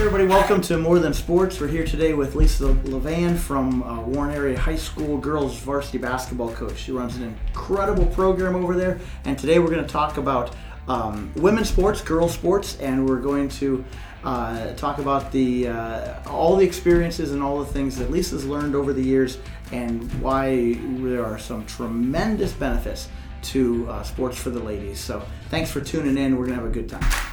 everybody, welcome to More Than Sports. We're here today with Lisa Levan from uh, Warren Area High School girls varsity basketball coach. She runs an incredible program over there, and today we're going to talk about um, women's sports, girls sports, and we're going to uh, talk about the uh, all the experiences and all the things that Lisa's learned over the years, and why there are some tremendous benefits to uh, sports for the ladies. So thanks for tuning in. We're going to have a good time.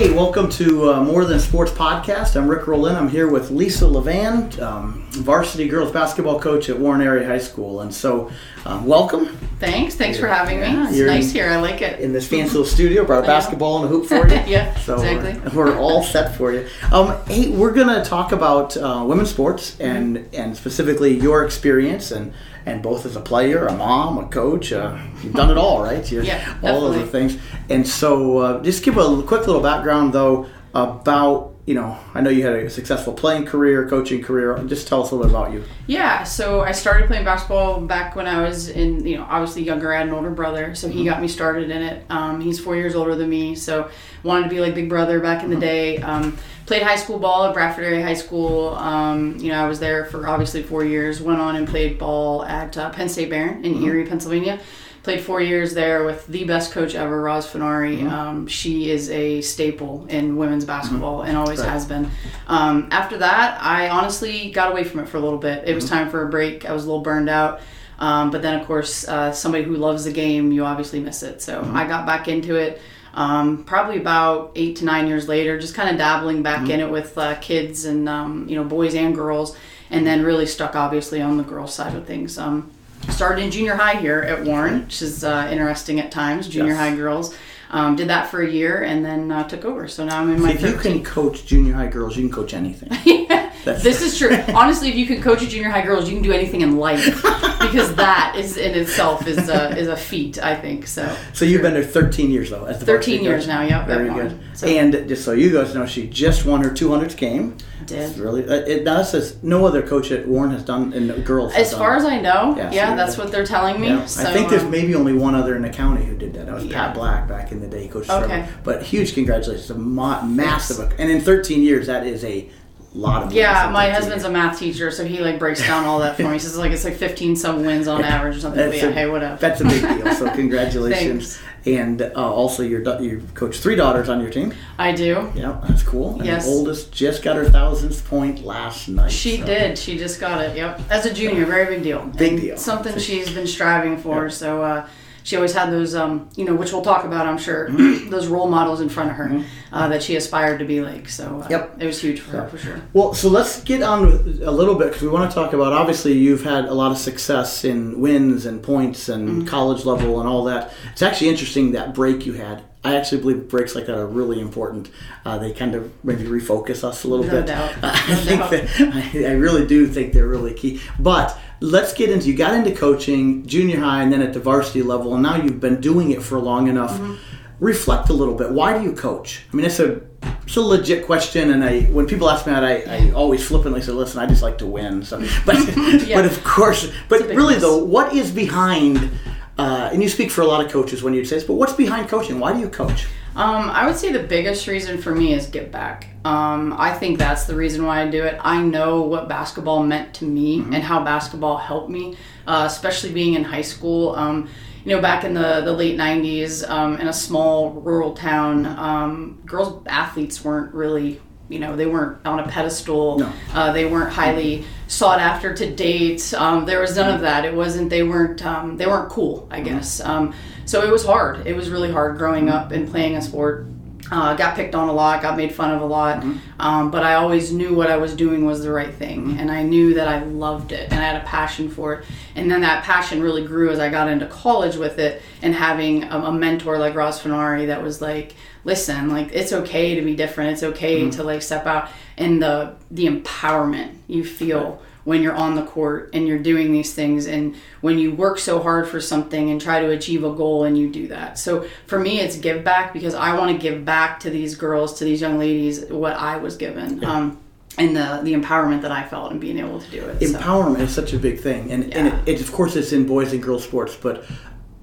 Hey, welcome to uh, More Than Sports podcast. I'm Rick Rollin. I'm here with Lisa Levan, um, varsity girls basketball coach at Warren Area High School. And so, um, welcome Thanks. Thanks for having me. Yeah, It's you're nice in- here. I like it. in this fancy little studio. Brought a basketball and a hoop for you. Yeah, so exactly. We're, we're all set for you. Um, hey, we're gonna talk about uh, women's sports and and specifically your experience and and both as a player, a mom, a coach. Uh, you've done it all, right? You're, Yeah, all of the things. And so, uh, just give a quick little background though about you know. I know you had a successful playing career, coaching career. Just tell us a little bit about you. Yeah. So I started playing basketball back when I was in, you know, obviously younger. I had an older brother, so he got me started in it. Um, he's four years older than me, so wanted to be like big brother back in the day. Um, played high school ball at Bradford Area High School. Um, you know, I was there for obviously four years. Went on and played ball at uh, Penn State Behrend in Erie, Pennsylvania. Played four years there with the best coach ever, Roz Fenari. Um, she is a staple in women's basketball and always Right. has been. Um, after that, I honestly got away from it for a little bit. It was time for a break. I was a little burned out. Um, but then, of course, uh, somebody who loves the game, you obviously miss it. So I got back into it. Um, probably about eight to nine years later, just kind of dabbling back in it with uh, kids and um, you know boys and girls, and then really stuck obviously on the girls side of things. Um, started in junior high here at Warren, which is uh, interesting at times. Junior Yes. high girls. Um, did that for a year and then uh, took over. So now I'm in my If you can coach junior high girls, you can coach anything. That's- This is true. Honestly, if you can coach a junior high girls, you can do anything in life because that is in itself is a, is a feat. I think so. So you've been there 13 years though. As the 13 years now, yep, Very good. So- And just so you guys know, she just won her 200th game. Did. It's really uh, it, that says no other coach at Warren has done in girls. As far as I know, Yeah, yeah, so that's what they're telling me. Yeah. So, I think there's um, maybe only one other in the county who did that. That was Yeah. Pat Black back in the day, Coach Okay. But huge congratulations, a ma- massive, and in 13 years, that is a lot of. Yeah, my 13 husband's a math teacher, so he like breaks down all that for me. He says like it's like 15 some wins on average or something. But yeah, a- hey, whatever. That's a big deal. So congratulations, and uh, also your you coach three daughters on your team. I do. Yeah, that's cool. And Yes. The oldest just got her thousandth point last night. She so- did. She just got it. Yep. As a junior, very big deal. Big And deal. Something she's been striving for. So uh, she always had those, um, you know, which we'll talk about, I'm sure, Mm-hmm. those role models in front of her uh, that she aspired to be like. So uh, Yep. it was huge for her for sure. Well, so let's get on with a little bit because we want to talk about. Obviously, you've had a lot of success in wins and points and Mm-hmm. college level and all that. It's actually interesting that break you had. I actually believe breaks like that are really important. Uh, they kind of maybe refocus us a little No bit. doubt. I No think doubt. that I, I really do think they're really key. But let's get into you got into coaching junior high and then at the varsity level, and now you've been doing it for long enough. Mm-hmm. Reflect a little bit. Why do you coach? I mean, it's a it's a legit question, and I when people ask me that, I, I always flippantly say, "Listen, I just like to win." So, but but of course, but really miss. though, what is behind? Uh, and you speak for a lot of coaches when you say this, but what's behind coaching? Why do you coach? Um, I would say the biggest reason for me is give back. Um, I think that's the reason why I do it. I know what basketball meant to me and how basketball helped me, uh, especially being in high school. Um, you know, back in the, the late 90s, um, in a small rural town, um, girls athletes weren't really, you know, they weren't on a pedestal. No. Uh, they weren't highly sought after to date. Um, there was none of that. It wasn't. They weren't. Um, they weren't cool. I guess. Um, so it was hard. It was really hard growing up and playing a sport. Uh, got picked on a lot. Got made fun of a lot. Um, but I always knew what I was doing was the right thing, and I knew that I loved it and I had a passion for it. And then that passion really grew as I got into college with it and having a, a mentor like Roz Fenari that was like, listen, like it's okay to be different. It's okay to like step out and the the empowerment you feel when you're on the court and you're doing these things and when you work so hard for something and try to achieve a goal and you do that. So for me, it's give back because I want to give back to these girls, to these young ladies, what I was given. Um, and the, the empowerment that I felt and being able to do it. so. Empowerment is such a big thing, and, and it, it, of course it's in boys and girls sports, but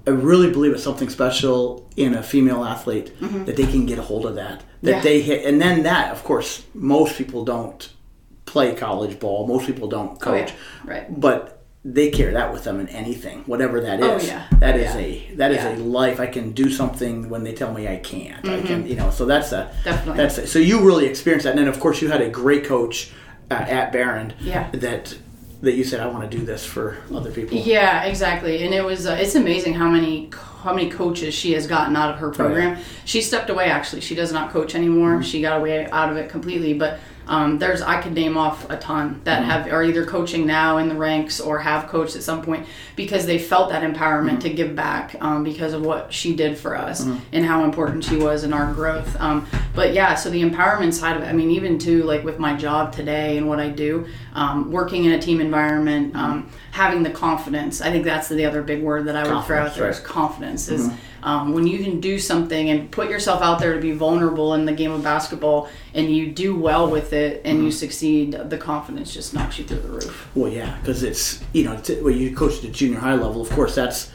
I really believe it's something special in a female athlete that they can get a hold of that. That Mm-hmm. Yeah. they hit, and then that, of course, most people don't play college ball. Most people don't Oh, yeah. coach, Right. But they carry that with them in anything, whatever that is. Oh, yeah. That oh, is yeah. a that is Yeah. a life. I can do something when they tell me I can't. I can, you know. So that's a Mm-hmm. Definitely. that's so you really experienced that, and then of course you had a great coach uh, at Behrend. Yeah. That that you said I want to do this for other people. Yeah, exactly. And it was uh, it's amazing how many how many coaches she has gotten out of her program. She stepped away actually. She does not coach anymore. She got away out of it completely, but um, there's I could name off a ton that have are either coaching now in the ranks or have coached at some point because they felt that empowerment to give back um, because of what she did for us and how important she was in our growth. Um, but yeah, so the empowerment side of it. I mean, even to like with my job today and what I do, um, working in a team environment, um, having the confidence. I think that's the other big word that I would throw out Confidence, there is confidence. Is um, when you can do something and put yourself out there to be vulnerable in the game of basketball, and you do well with it and you succeed, the confidence just knocks you through the roof. Well, yeah, because it's you know t- well, you coach at the junior high level. Of course, that's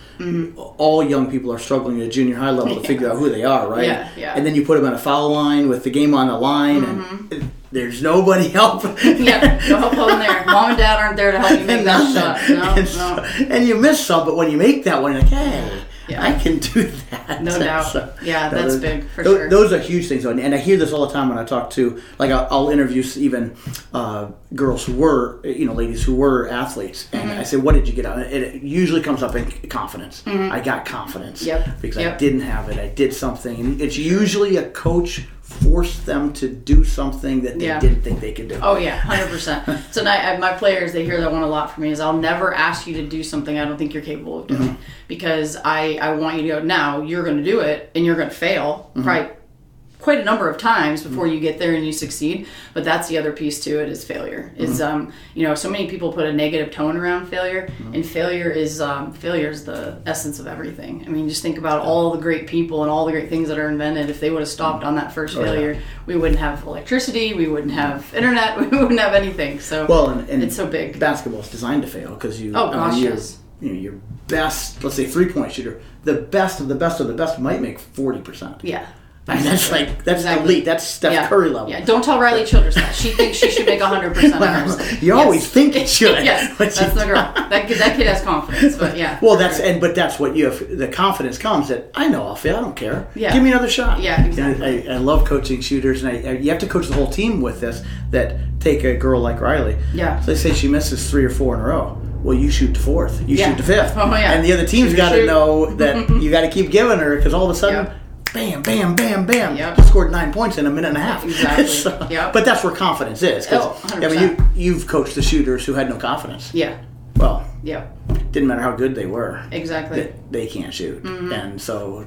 all young people are struggling at junior high level to figure out who they are, right? Yeah, yeah. And then you put them on a foul line with the game on the line, and there's nobody helping. Yeah, no help in there. Mom and dad aren't there to help you make that shot. No, and, no. so- and you miss some, but when you make that one, you're like, hey, Yeah. I can do that. No doubt. So, Yeah, no, that's those- big, for tho- sure. Those are huge things, though, and, and I hear this all the time when I talk to, like, I'll, I'll interview even uh, girls who were, you know, ladies who were athletes, and Mm-hmm. I say, what did you get out? And it usually comes up in confidence. I got confidence Mm-hmm. Yep. because I didn't have it. I did something, and it's usually a coach forced them to do something that they Yeah. didn't think they could do. Oh yeah, hundred percent. So now I, my players they hear that one a lot from me is I'll never ask you to do something I don't think you're capable of doing mm-hmm. because I I want you to go now you're going to do it and you're going to fail mm-hmm. probably quite a number of times before mm. you get there and you succeed. But that's the other piece to it is failure. Is mm-hmm. um you know so many people put a negative tone around failure mm-hmm. and failure is um, failure is the essence of everything. I mean just think about all the great people and all the great things that are invented. If they would have mm-hmm. stopped on that first oh, yeah. failure, we wouldn't have electricity, we wouldn't have internet, we wouldn't have anything. So Well, and, and it's so big. basketball is designed to fail because you. Oh, I mean, gosh, yes. You know, your best, let's say, three point shooter, the best of the best of the best might make forty percent. Yeah. I mean, that's like that's Exactly. elite. That's Steph yeah. Curry level. Yeah, don't tell Riley Childress that. She thinks she should make 100% honors. You always think it should, yes, that's the girl. That kid, that kid has confidence, but yeah. Well, that's and but that's what you have. The confidence comes that I know I'll fail. I don't care. Yeah. Give me another shot. Yeah, exactly. I, I love coaching shooters, and I, I- you have to coach the whole team with this. That take a girl like Riley. Yeah. So they say she misses three or four in a row. Well, you shoot the fourth. You Yeah. shoot the fifth. Oh, yeah. And the other team's got to know that you got to keep giving her because all of a sudden. Yep. Bam, bam, bam, bam! Yep. Just scored nine points in a minute and a half. Exactly. So- Yep. But that's where confidence is. Oh, I mean, you, you've coached the shooters who had no confidence. Yeah. Well, Yeah. didn't matter how good they were Exactly. they, they can't shoot, mm-hmm. and so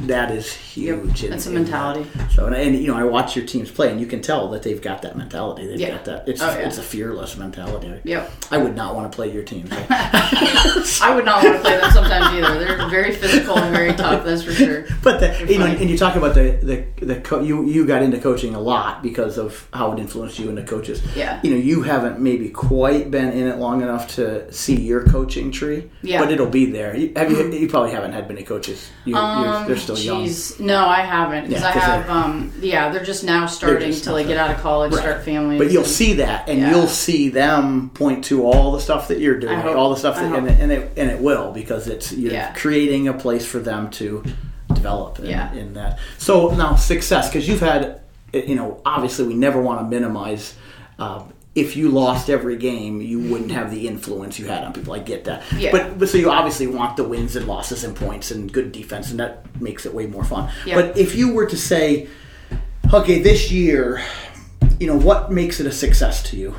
that is huge. That's a mentality. that. So and, and you know, I watch your teams play, and you can tell that they've got that mentality. They've Yeah. got that. It's Oh, yeah. it's a fearless mentality. Yep. I would not want to play your teams. I would not want to play them sometimes either. They're very physical and very tough, that's for sure. But the, you know, and you talk about the the, the co- you you got into coaching a lot because of how it influenced you and the coaches. Yeah. You know, you haven't maybe quite been in it long enough to see your coaching tree. Yeah. But it'll be there. You, have you? Mm-hmm. You probably haven't had many coaches. You, you're, um, still young. No, I haven't because Yeah, I have. Um, yeah, they're just now starting just to like get out of college, Right. start families. But you'll and- see that, and Yeah. you'll see them point to all the stuff that you're doing, hope- all the stuff that, and, it, and it and it will because it's you're Yeah. creating a place for them to develop in, Yeah. in that. So now success, because you've had, you know, obviously we never want to minimize. Uh, if you lost every game, you wouldn't have the influence you had on people. I get that. Yeah. But but so you obviously want the wins and losses and points and good defense, and that makes it way more fun. Yeah. But if you were to say, okay, this year, you know, what makes it a success to you?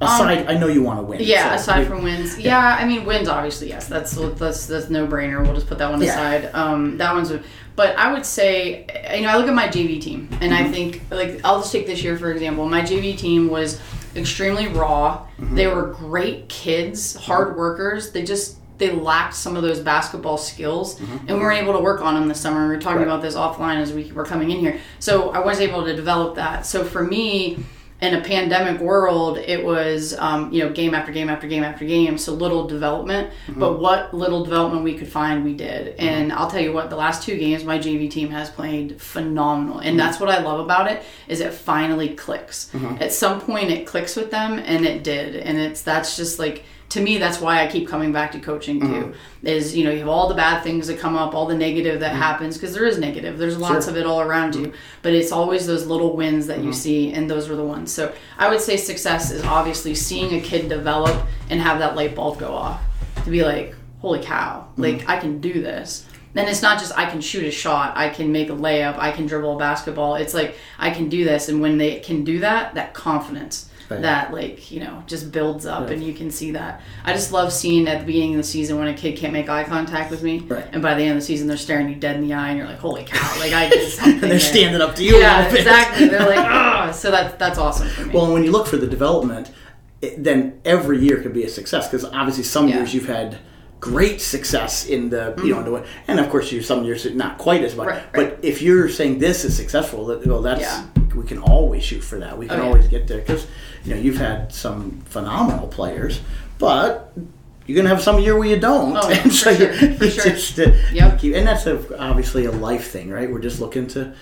Aside, I know you want to win. Um, Yeah, so aside we- from wins. Yeah. I mean wins obviously yes. That's that's that's no brainer. We'll just put that one Yeah. aside. Um, that one's. But I would say, you know, I look at my JV team, and Mm-hmm. I think like I'll just take this year for example. My JV team was extremely raw. Mm-hmm. They were great kids, hard mm-hmm. workers. They just they lacked some of those basketball skills, mm-hmm. and we weren't able to work on them this summer. We were talking Right. about this offline as we were coming in here, so I was able to develop that. So for me, in a pandemic world, it was um, you know game after game after game after game, so little development. Mm-hmm. But what little development we could find, we did. Mm-hmm. And I'll tell you what, the last two games, my JV team has played phenomenal, and mm-hmm. that's what I love about it is it finally clicks. At some point, it clicks with them, and it did, and it's that's just like to me that's why i keep coming back to coaching too mm-hmm. is you know you have all the bad things that come up all the negative that mm-hmm. happens because there is negative. There's lots of it all around you mm-hmm. but it's always those little wins that you see and those were the ones. So i would say success is obviously seeing a kid develop and have that light bulb go off to be like holy cow like i can do this. And it's not just I can shoot a shot, I can make a layup, I can dribble a basketball. It's like I can do this, and when they can do that, that confidence, Right. that like you know just builds up, and you can see that. I just love seeing at the beginning of the season when a kid can't make eye contact with me, Right. and by the end of the season they're staring you dead in the eye, and you're like, holy cow, like I did something. and they're there. standing up to you. Yeah, exactly. They're like, ah, so that that's awesome for me. Well, when you look for the development, it, then every year could be a success because obviously some Yeah. years you've had great success in the you know the- and of course you some years not quite as much Mm-hmm. Right, but if you're saying this is successful well that's Yeah. We can always shoot for that we can Oh, yeah. always get there because you know you've had some phenomenal players but you're gonna have some year where you don't Oh, and for you- sure, for you sure. just, uh, Yep. keep- and that's a, obviously a life thing right we're just looking to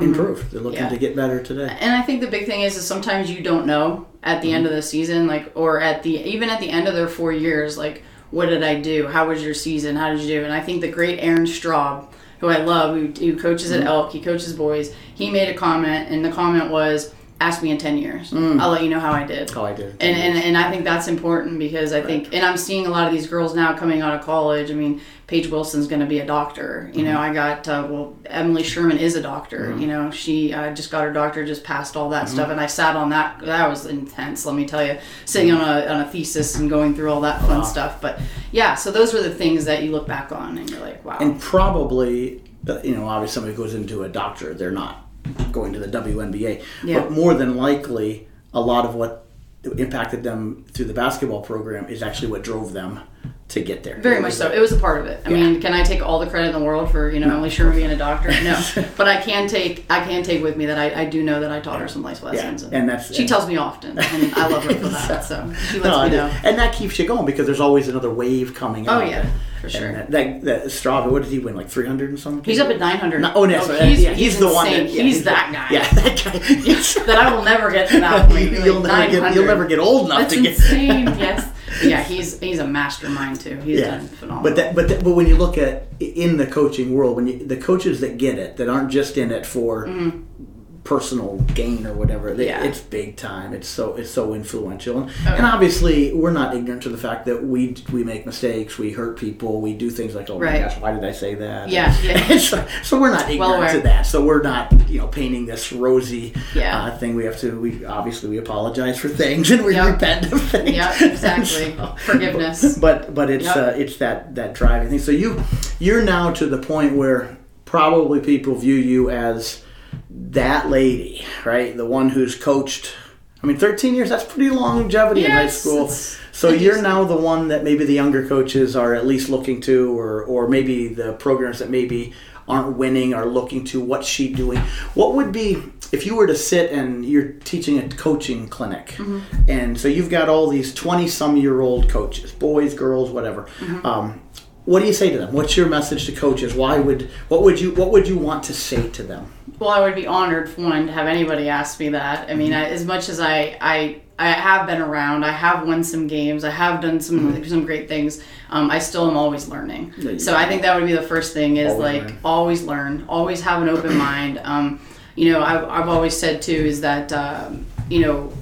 improve they're looking Mm-hmm. Yeah. to get better today And I think the big thing is, is sometimes you don't know at the end of the season, like, or at the even at the end of their four years, like, what did I do? How was your season? How did you do? And I think the great Aaron Straub, who I love, who, who coaches at mm-hmm. Elk, he coaches boys. He made a comment, and the comment was, "Ask me in ten years. Mm. I'll let you know how I did." how I did and, and and I think that's important because I think, and I'm seeing a lot of these girls now coming out of college. I mean, Paige Wilson's going to be a doctor. You know, I got uh, well, Emily Sherman is a doctor. You know, she uh, just got her doctor, just passed all that stuff, and I sat on that. That was intense. Let me tell you, sitting on a on a thesis and going through all that fun stuff. But yeah, so those were the things that you look back on and you're like, wow. and probably uh, you know obviously somebody goes into a doctor they're not going to the WNBA Yeah. but more than likely a lot of what impacted them through the basketball program is actually what drove them to get there Very much so. It was a part of it. I mean, can I take all the credit in the world for you know Emily Sherman being a doctor? No, but I can take I can take with me that I, I do know that I taught her some life lessons. Yeah. and that's- she and- tells me often, and I love her for that. So she lets No, me and- know. and that keeps you going because there's always another wave coming Oh out. yeah, for sure. that, that, that Strava, what did he win? Like 300 and something? He's up at 900. No, oh, no, sorry, he's, yeah, he's, the one. That, yeah, he's that guy. Yeah, that guy. Yes. That I will never get to that point. you'll, Like, never get, you'll never get old enough That's to get insane. yes. Yeah, he's he's a mastermind too. He's yeah. done phenomenal. But that, but that, but when you look at in the coaching world, when you, the coaches that get it, that aren't just in it for mm-hmm. Personal gain or whatever, Mm-hmm. Yeah. it's big time. It's so it's so influential, and, Oh, and obviously we're not ignorant to the fact that we we make mistakes, we hurt people, we do things like oh Right. my gosh, why did I say that? Yeah, yeah. so, so we're not ignorant aware. to that. So we're not you know painting this rosy Yeah. uh, thing. We have to we obviously we apologize for things and we Yep. repent of things. Yeah, exactly. So- Forgiveness. but but it's Yep. uh, it's that that driving thing. So you you're now to the point where probably people view you as that lady, right? The one who's coached. I mean, 13 years. That's pretty longevity in high school. So you're now the one that maybe the younger coaches are at least looking to, or or maybe the programs that maybe aren't winning are looking to. What's she doing? What would be if you were to sit and you're teaching a coaching clinic, Mm-hmm. and so you've got all these 20 some year old coaches, boys, girls, whatever. Mm-hmm. Um, what do you say to them? What's your message to coaches? Why would what would you what would you want to say to them? Well, I would be honored for one to have anybody ask me that. I mean, I, as much as I, I I have been around, I have won some games, I have done some some great things. Um, I still am always learning. Yeah, So I think that would be the first thing is Always like learn. always learn, always have an open mind. Um, you know, I've, I've always said too is that um, you know.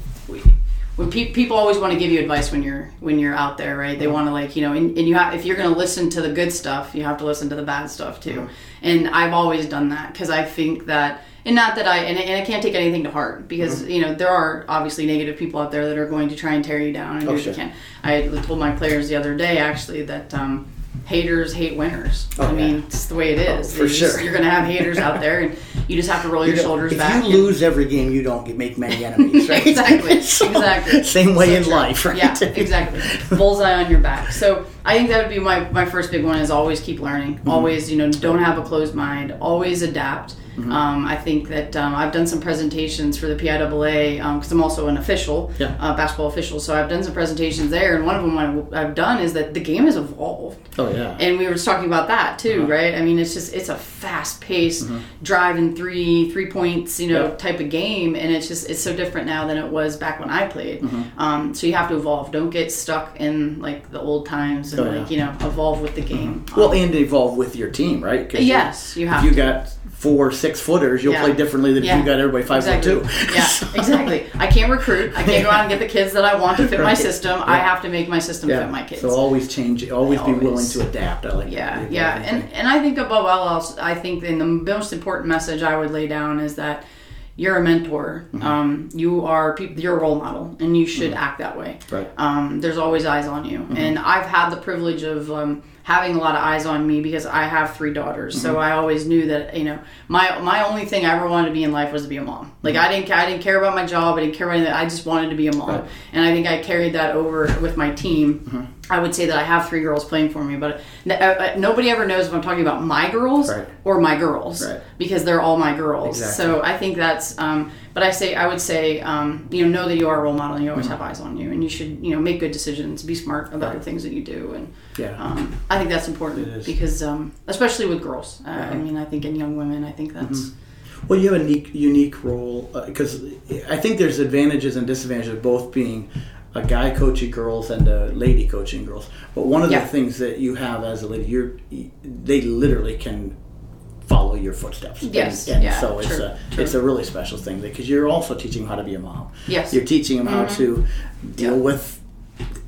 When pe- people always want to give you advice when you're when you're out there, right? They want to like you know, and, and you have if you're going to listen to the good stuff, you have to listen to the bad stuff too. And I've always done that because I think that, and not that I and, and I can't take anything to heart because you know there are obviously negative people out there that are going to try and tear you down and do what sure. you can. I told my players the other day actually that. Um, haters hate winners. Oh, I mean, yeah. it's the way it is. for You just- sure. You're going to have haters out there, and you just have to roll your You know, shoulders if back. you and- lose every game, you don't make many enemies, right? Exactly, So, exactly. Same way So in true. life, right? Yeah, exactly. Bullseye on your back. So I think that would be my, my first big one is always keep learning. Mm-hmm. Always, you know, don't have a closed mind. Always adapt. Mm-hmm. Um, I think that um, I've done some presentations for the PIAA because I'm also an official, Yeah. uh, basketball official. So I've done some presentations there, and one of them I- I've done is that the game has evolved. Oh yeah. And we were just talking about that too, Uh-huh. right? I mean, it's just it's a fast paced driving three three points, you know, Yeah. type of game, and it's just it's so different now than it was back when I played. Mm-hmm. Um, so you have to evolve. Don't get stuck in like the old times and Oh, yeah. like you know evolve with the game. well, Um, and evolve with your team, right? 'Cause you- yes, you have. You to. got four six footers, you'll Yeah. play differently than if you got everybody five exactly. foot two. Yeah, So- exactly. I can't recruit. I can't go out and get the kids that I want to fit my Right. system. I have to make my system Yeah. fit my kids. So always change. Always be willing to adapt. I like. Yeah, yeah, and and I think above all else, I think in the most important message I would lay down is that you're a mentor. Mm-hmm. Um, you are peop you're a role model, and you should act that way. Right. Um, there's always eyes on you, Mm-hmm. and I've had the privilege of um, having a lot of eyes on me because I have three daughters. Mm-hmm. So I always knew that you know my my only thing I ever wanted to be in life was to be a mom. Like I didn't I didn't care about my job. I didn't care about anything. I just wanted to be a mom, Mm-hmm. Right. and I think I carried that over with my team. Mm-hmm. I would say that I have three girls playing for me, but uh, uh, nobody ever knows if I'm talking about my girls Right. or my girls Right. because they're all my girls. Exactly. So I think that's. Um, but I say I would say um, you know know that you are a role model and you always Mm-hmm. have eyes on you and you should you know make good decisions, be smart about the things that you do, and Yeah. um, I think that's important because um, especially with girls. Uh, I mean, I think in young women, I think that's. Well, you have a unique, unique role because I think there's advantages and disadvantages of both being a guy coaching girls and a lady coaching girls. But one of Yeah. the things that you have as a lady, you're they literally can follow your footsteps. And- Yes, and, yeah, so it's true, a true. it's a really special thing because you're also teaching them how to be a mom. Yes. You're teaching them how mm-hmm. to deal Yeah. with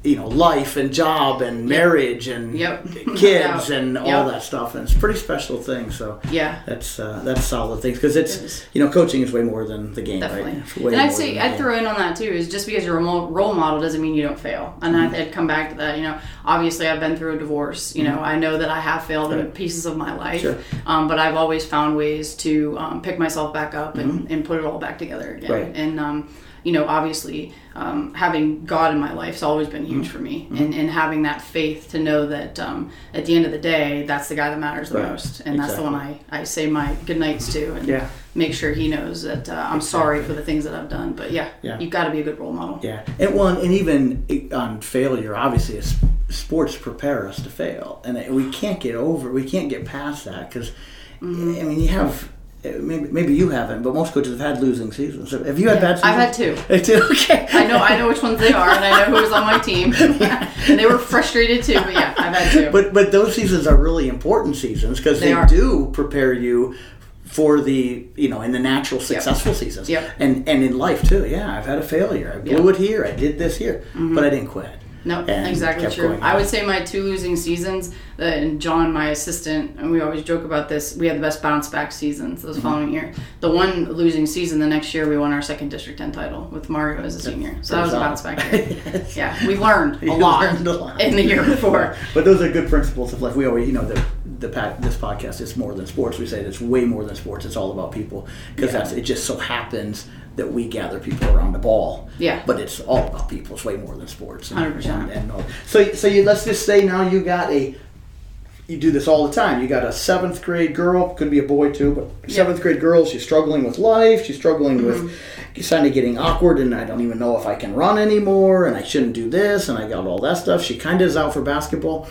you know life and job and marriage and Yep. kids Yeah. and all Yep. that stuff and it's a pretty special thing so Yeah. that's uh, that's solid things because it's It you know coaching is way more than the game Definitely. right And I'd say I'd throw in on that too is just because you're a role model doesn't mean you don't fail. And Mm-hmm. I'd, come back to that. You know, obviously I've been through a divorce. You know, I know that I have failed in Mm-hmm. Pieces of my life, Sure. um, but I've always found ways to um, pick myself back up and, and put it all back together again. Mm-hmm. Right. And um, you know, obviously, um, having God in my life has always been huge Mm-hmm. for me, and, and having that faith to know that um, at the end of the day, that's the guy that matters the Right. most, and that's the one I, I say my good nights to, and Yeah. make sure he knows that uh, I'm sorry for the things that I've done. But yeah, Yeah. you've got to be a good role model. yeah and one and even on failure obviously sports prepare us to fail and we can't get over we can't get past that because Mm-hmm. I mean you have maybe, maybe you haven't but most coaches have had losing seasons have you had bad seasons I've had two. okay I know I know which ones they are, and I know who was on my team, and they were frustrated too. But yeah, I've had two. But but those seasons are really important seasons because They they, do prepare you for the you know in the natural successful seasons. Yep. And and in life too. Yeah, I've had a failure. I blew Yep. it here. I did this here, mm-hmm. but I didn't quit. No, And exactly true. I would say my two losing seasons, uh, and John, my assistant, and we always joke about this. We had the best bounce back seasons Mm-hmm. those following year. The one losing season, the next year we won our second District 10 title with Mario as a senior. So that was a bounce back year. Yes. Yeah, we learned a lot, learned a lot. in the year before. But those are good principles of life. We always, you know, the the pa- this podcast is more than sports. We say it's way more than sports. It's all about people because Yeah. that's it. Just so happens that we gather people around the ball. Yeah. But it's all about people. It's way more than sports. 100%. And, and all- so so you let's just say now you got a. You do this all the time. You got a seventh grade girl, could be a boy too, but seventh grade girl. She's struggling with life. She's struggling Mm-hmm. with kind of getting awkward, and I don't even know if I can run anymore, and I shouldn't do this, and I got all that stuff. She kind of is out for basketball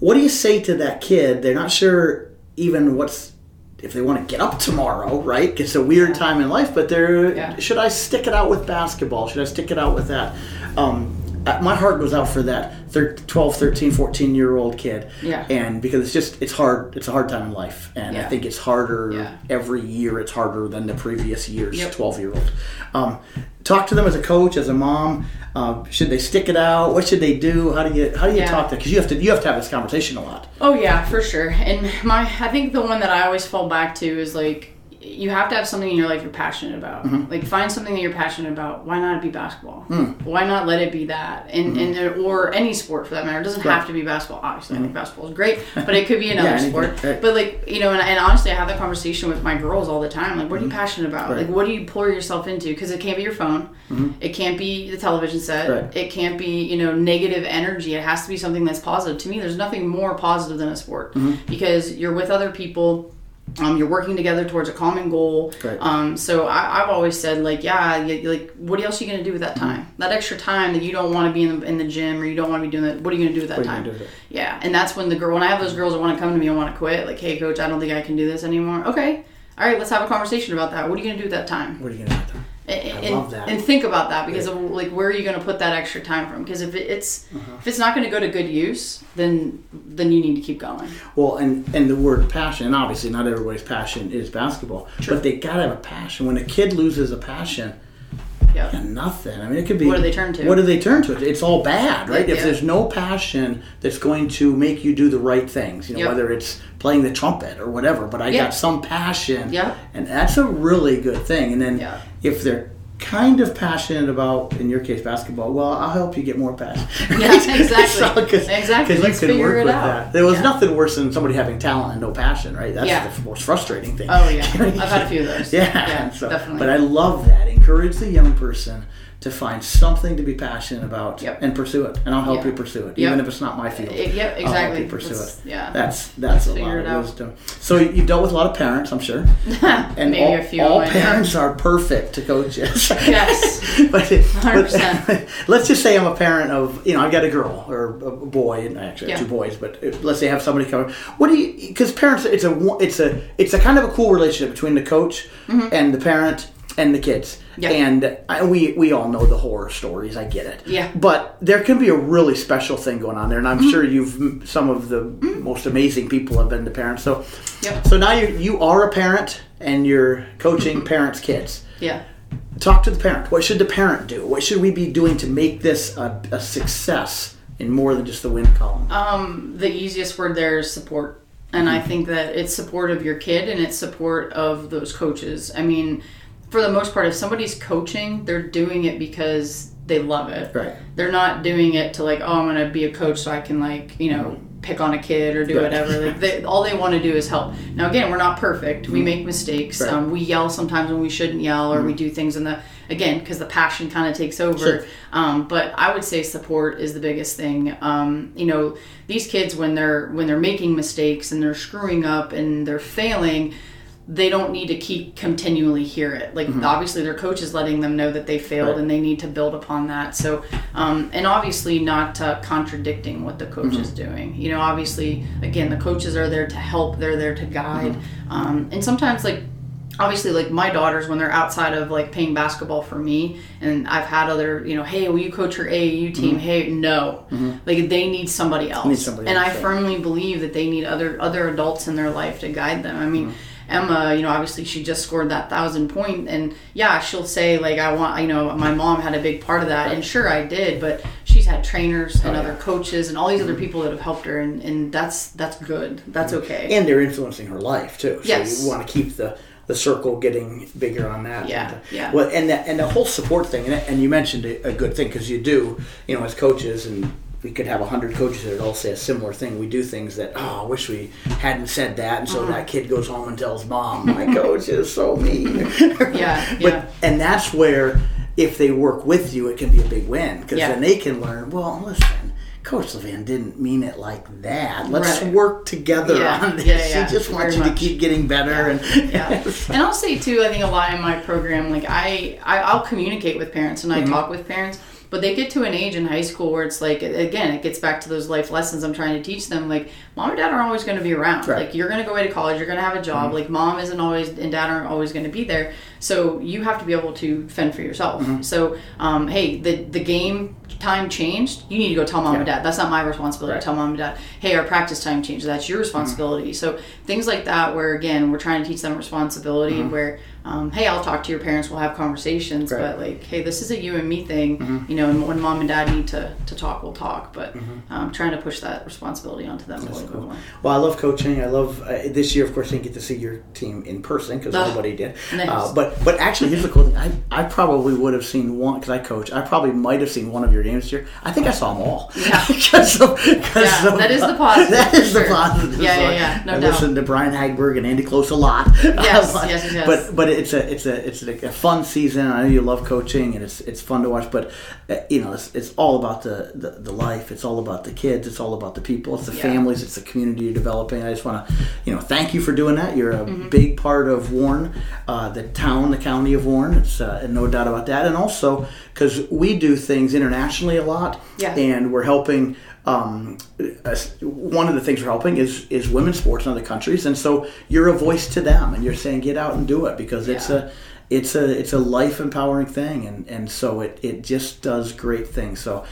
what do you say to that kid? They're not sure even what's if they want to get up tomorrow, right? It's a weird time in life, but they're Yeah. should I stick it out with basketball? Should I stick it out with that? Um, my heart goes out for that thir- 12, 13, 14 year old kid. Yeah. And because it's just, it's hard, it's a hard time in life. And I think it's harder Yeah. every year, it's harder than the previous year's Yep. 12 year old. Um, talk to them as a coach, as a mom. Uh, should they stick it out? What should they do? How do you, how do you Yeah. talk to, because you have to, you have to have this conversation a lot. Oh yeah, for sure. And my I think the one that I always fall back to is like you have to have something in your life you're passionate about. Mm-hmm. Like find something that you're passionate about. Why not be basketball? Hmm. Why not let it be that? And Mm-hmm. and or any sport for that matter. It doesn't have to be basketball. Obviously, I think basketball is great, but it could be another Mm-hmm. sport. right. But like you know, and, and honestly, I have that conversation with my girls all the time. Like, what are you passionate about? Mm-hmm. Right. Like, what do you pour yourself into? Because it can't be your phone. It can't be the television set. Mm-hmm. Right. It can't be you know negative energy. It has to be something that's positive. To me, there's nothing more positive than a sport Mm-hmm. because you're with other people. Um, you're working together towards a common goal. Right. Um, so I, I've always said like, yeah, you, like what else are you gonna do with that time? Mm-hmm. That extra time that you don't want to be in the, in the gym or you don't want to be doing that. What are you gonna do with that What time? do? Yeah, and that's when the girl when I have those girls that want to come to me and want to quit, like, hey, coach, I don't think I can do this anymore. Okay, all right, let's have a conversation about that. What are you gonna do with that time? What are you gonna do? with that? And, I love that. and think about that because of like where are you going to put that extra time from? Because if it's Uh-huh. if it's not going to go to good use, then then you need to keep going. Well, and and the word passion, obviously not everybody's passion is basketball, but they gotta have a passion. When a kid loses a passion, Yeah. yeah, nothing. I mean, it could be. What do they turn to? What do they turn to? It's all bad, right? If there's no passion that's going to make you do the right things, you know, Yep. whether it's playing the trumpet or whatever, but I got some passion, Yeah. and that's a really good thing. And then if they're kind of passionate about, in your case, basketball, well, I'll help you get more passion. Yeah, exactly. Exactly. Because you can figure work with out. that. There was Yeah. nothing worse than somebody having talent and no passion, right? That's Yeah. the most frustrating thing. Oh yeah, I've had a few of those. Yeah, yeah, so- definitely. But I love that. Encourage the young person to find something to be passionate about Yep. and pursue it, and I'll help Yeah. you pursue it, Yep. even if it's not my field. It- yep, I'll help exactly. you pursue it. yeah. that's that's a lot of wisdom. So you've dealt with a lot of parents, I'm sure, and Maybe all, a few all parents are perfect to coaches. Yes. but, 100%. but let's just say I'm a parent of you know I've got a girl or a boy, and I actually Yeah. two boys, but let's say I have somebody come. What do you? Because parents, it's a it's a it's a kind of a cool relationship between the coach and the parent and the kids. Mm-hmm. Yeah. And I, we we all know the horror stories. I get it. Yeah. But there can be a really special thing going on there, and I'm Mm-hmm. sure you've some of the most amazing people have been the parents. So, Yep. so now you you are a parent and you're coaching parents' kids yeah. talk to the parent. What should the parent do? What should we be doing to make this a, a success in more than just the win column? Um, the easiest word there is support. And I think that it's support of your kid and it's support of those coaches. I mean, for the most part, if somebody's coaching, they're doing it because they love it. Right. They're not doing it to like, oh, I'm gonna be a coach so I can like, you know, pick on a kid or do Right. whatever. Like, they, all they want to do is help. Now, again, we're not perfect. We make mistakes. Right. Um, we yell sometimes when we shouldn't yell, or we do things in the again because the passion kind of takes over. Sure. Um, but I would say support is the biggest thing. Um, you know, these kids when they're when they're making mistakes and they're screwing up and they're failing, they don't need to keep continually hear it. Like obviously their coach is letting them know that they failed Right. and they need to build upon that. So um, and obviously not uh, contradicting what the coach is doing. You know, obviously again the coaches are there to help. They're there to guide. Um, and sometimes like obviously like my daughters when they're outside of like playing basketball for me and i've had other you know hey will you coach your aau team hey no like they need somebody else Mm-hmm. Need somebody and else, i yeah. firmly believe that they need other other adults in their life to guide them i mean Emma, you know, obviously she just scored that thousand point, and yeah, she'll say like, "I want," you know, my mom had a big part of that, and sure, I did, but she's had trainers and Oh, other yeah. coaches and all these other people that have helped her, and, and that's that's good, that's okay. And they're influencing her life too. So Yes. you want to keep the the circle getting bigger on that. Yeah, And, uh, yeah. Well, and the, and the whole support thing, and, and you mentioned a, a good thing because you do, you know, as coaches, and we could have a hundred coaches that all say a similar thing. We do things that, oh, I wish we hadn't said that, and so Uh-huh. that kid goes home and tells mom, my coach is so mean. Yeah, but yeah. and that's where if they work with you, it can be a big win because Yeah. then they can learn. Well, listen. Coach Levan didn't mean it like that. Let's Right. work together Yeah, on this. yeah, yeah, He just wants you much. to keep getting better and yeah and i'll say too i think a lot in my program like i, I i'll communicate with parents and i Mm-hmm. talk with parents but they get to an age in high school where it's like again it gets back to those life lessons i'm trying to teach them like mom and dad are always going to be around Right. Mm-hmm. like you're going to go away to college you're going to have a job like mom isn't always and dad aren't always going to be there so you have to be able to fend for yourself Mm-hmm. so um, hey the the game time changed you need to go tell mom and dad that's not my responsibility Right. to tell mom and dad hey our practice time changed that's your responsibility so things like that where again we're trying to teach them responsibility where um, hey i'll talk to your parents we'll have conversations Right. but like hey this is a you and me thing you know, and when mom and dad need to, to talk, we'll talk. But Mm-hmm. um, trying to push that responsibility onto them a little bit more. Well, I love coaching. I love uh, this year. Of course, I didn't get to see your team in person because nobody did. nice. Uh, but but actually, here's the cool thing. I, I probably would have seen one because I coach. I probably might have seen one of your games this year. I think I saw them all. Yeah. because of, Yeah, of- that is the positive, That is for the positive. Yeah, yeah, yeah, no I doubt. listened to Brian Hagberg and Andy Close a lot. Yes, But- yes, yes. But but it's a it's a it's a, a fun season. I know you love coaching and it's it's fun to watch. But uh, you know, it's, it's all about the, the the life. It's all about the kids. It's all about the people. It's the Yeah. families. It's the community you're developing. I just want to you know thank you for doing that. You're a Mm-hmm. big part of Warren, uh, the town, the county of Warren. It's uh, no doubt about that. And also because we do things internationally a lot, Yeah. and we're helping. Um, one of the things we're helping is is women's sports in other countries, and so you're a voice to them, and you're saying get out and do it because it's a it's a it's a life empowering thing, and, and so it, it just does great things. So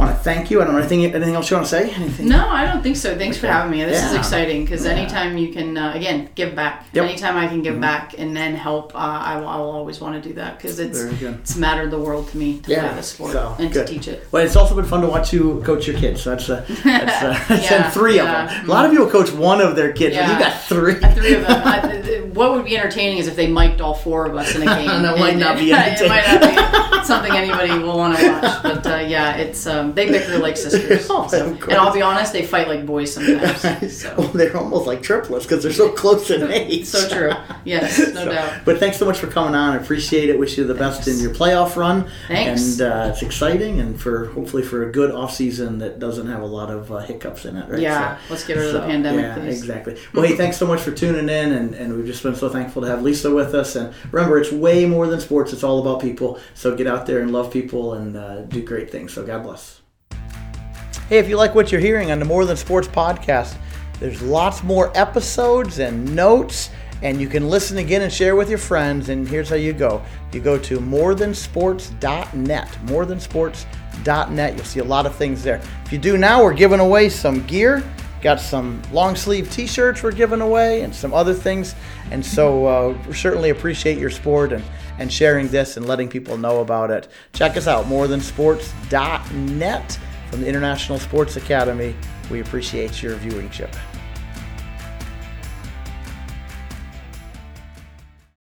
want to thank you. I don't know anything anything else you want to say? Anything? No, I don't think so. Thanks for having me. This is exciting because Yeah. anytime you can, uh, again, give back. Yep. Anytime I can give back and then help, uh, I, will- I will always want to do that because it's it's mattered the world to me to Yeah, play this sport so, and good. to teach it. Well, it's also been fun to watch you coach your kids. So that's uh, that's, uh, Yeah, three yeah. of them. A lot of people coach one of their kids, but you got three. Three of them. I, th- th- what would be entertaining is if they mic'd all four of us in a game. That might not be it might not be something anybody will want to watch. But uh, yeah, it's um, they bicker like sisters. Oh, So- and. I'll be honest, they fight like boys sometimes. So, well, they're almost like triplets because they're so close in age. so true. Yes, no So, doubt. But thanks so much for coming on. I appreciate it. Wish you the best in your playoff run. Thanks. And uh, it's exciting, and for hopefully for a good off season that doesn't have a lot of uh, hiccups in it. Right? Yeah, let's get rid of the pandemic, Yeah, please. exactly. Well, hey, thanks so much for tuning in, and, and we've just been so thankful to have Lisa with us. And remember, it's way more than sports; it's all about people. So get out there and love people and uh, do great things. So God bless. Hey, if you like what you're hearing on the More Than Sports podcast, there's lots more episodes and notes, and you can listen again and share with your friends. And here's how you go you go to morethansports.net. Morethansports.net. You'll see a lot of things there. If you do now, we're giving away some gear. Got some long sleeve t shirts we're giving away and some other things. And so uh, we certainly appreciate your support and, and sharing this and letting people know about it. Check us out, morethansports.net from the International Sports Academy. We appreciate your viewership.